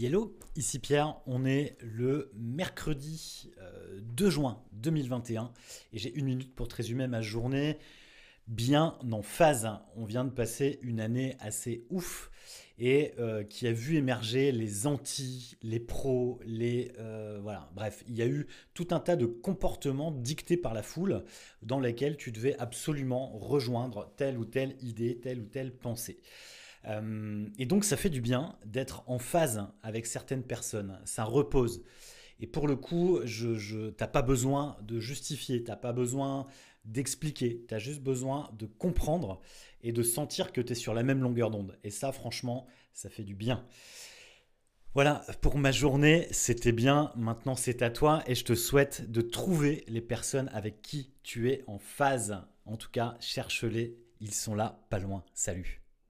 Hello, ici Pierre, on est le mercredi 2 euh, juin 2021 et j'ai une minute pour te résumer ma journée bien en phase. On vient de passer une année assez ouf et euh, qui a vu émerger les anti, les pros, les euh, voilà. Bref, il y a eu tout un tas de comportements dictés par la foule dans lesquels tu devais absolument rejoindre telle ou telle idée, telle ou telle pensée. Euh, et donc ça fait du bien d'être en phase avec certaines personnes, ça repose. Et pour le coup, je, je t'as pas besoin de justifier, t'as pas besoin d'expliquer, tu as juste besoin de comprendre et de sentir que tu es sur la même longueur d'onde. Et ça, franchement, ça fait du bien. Voilà, pour ma journée, c'était bien. Maintenant, c'est à toi et je te souhaite de trouver les personnes avec qui tu es en phase. En tout cas, cherche-les. Ils sont là, pas loin. Salut.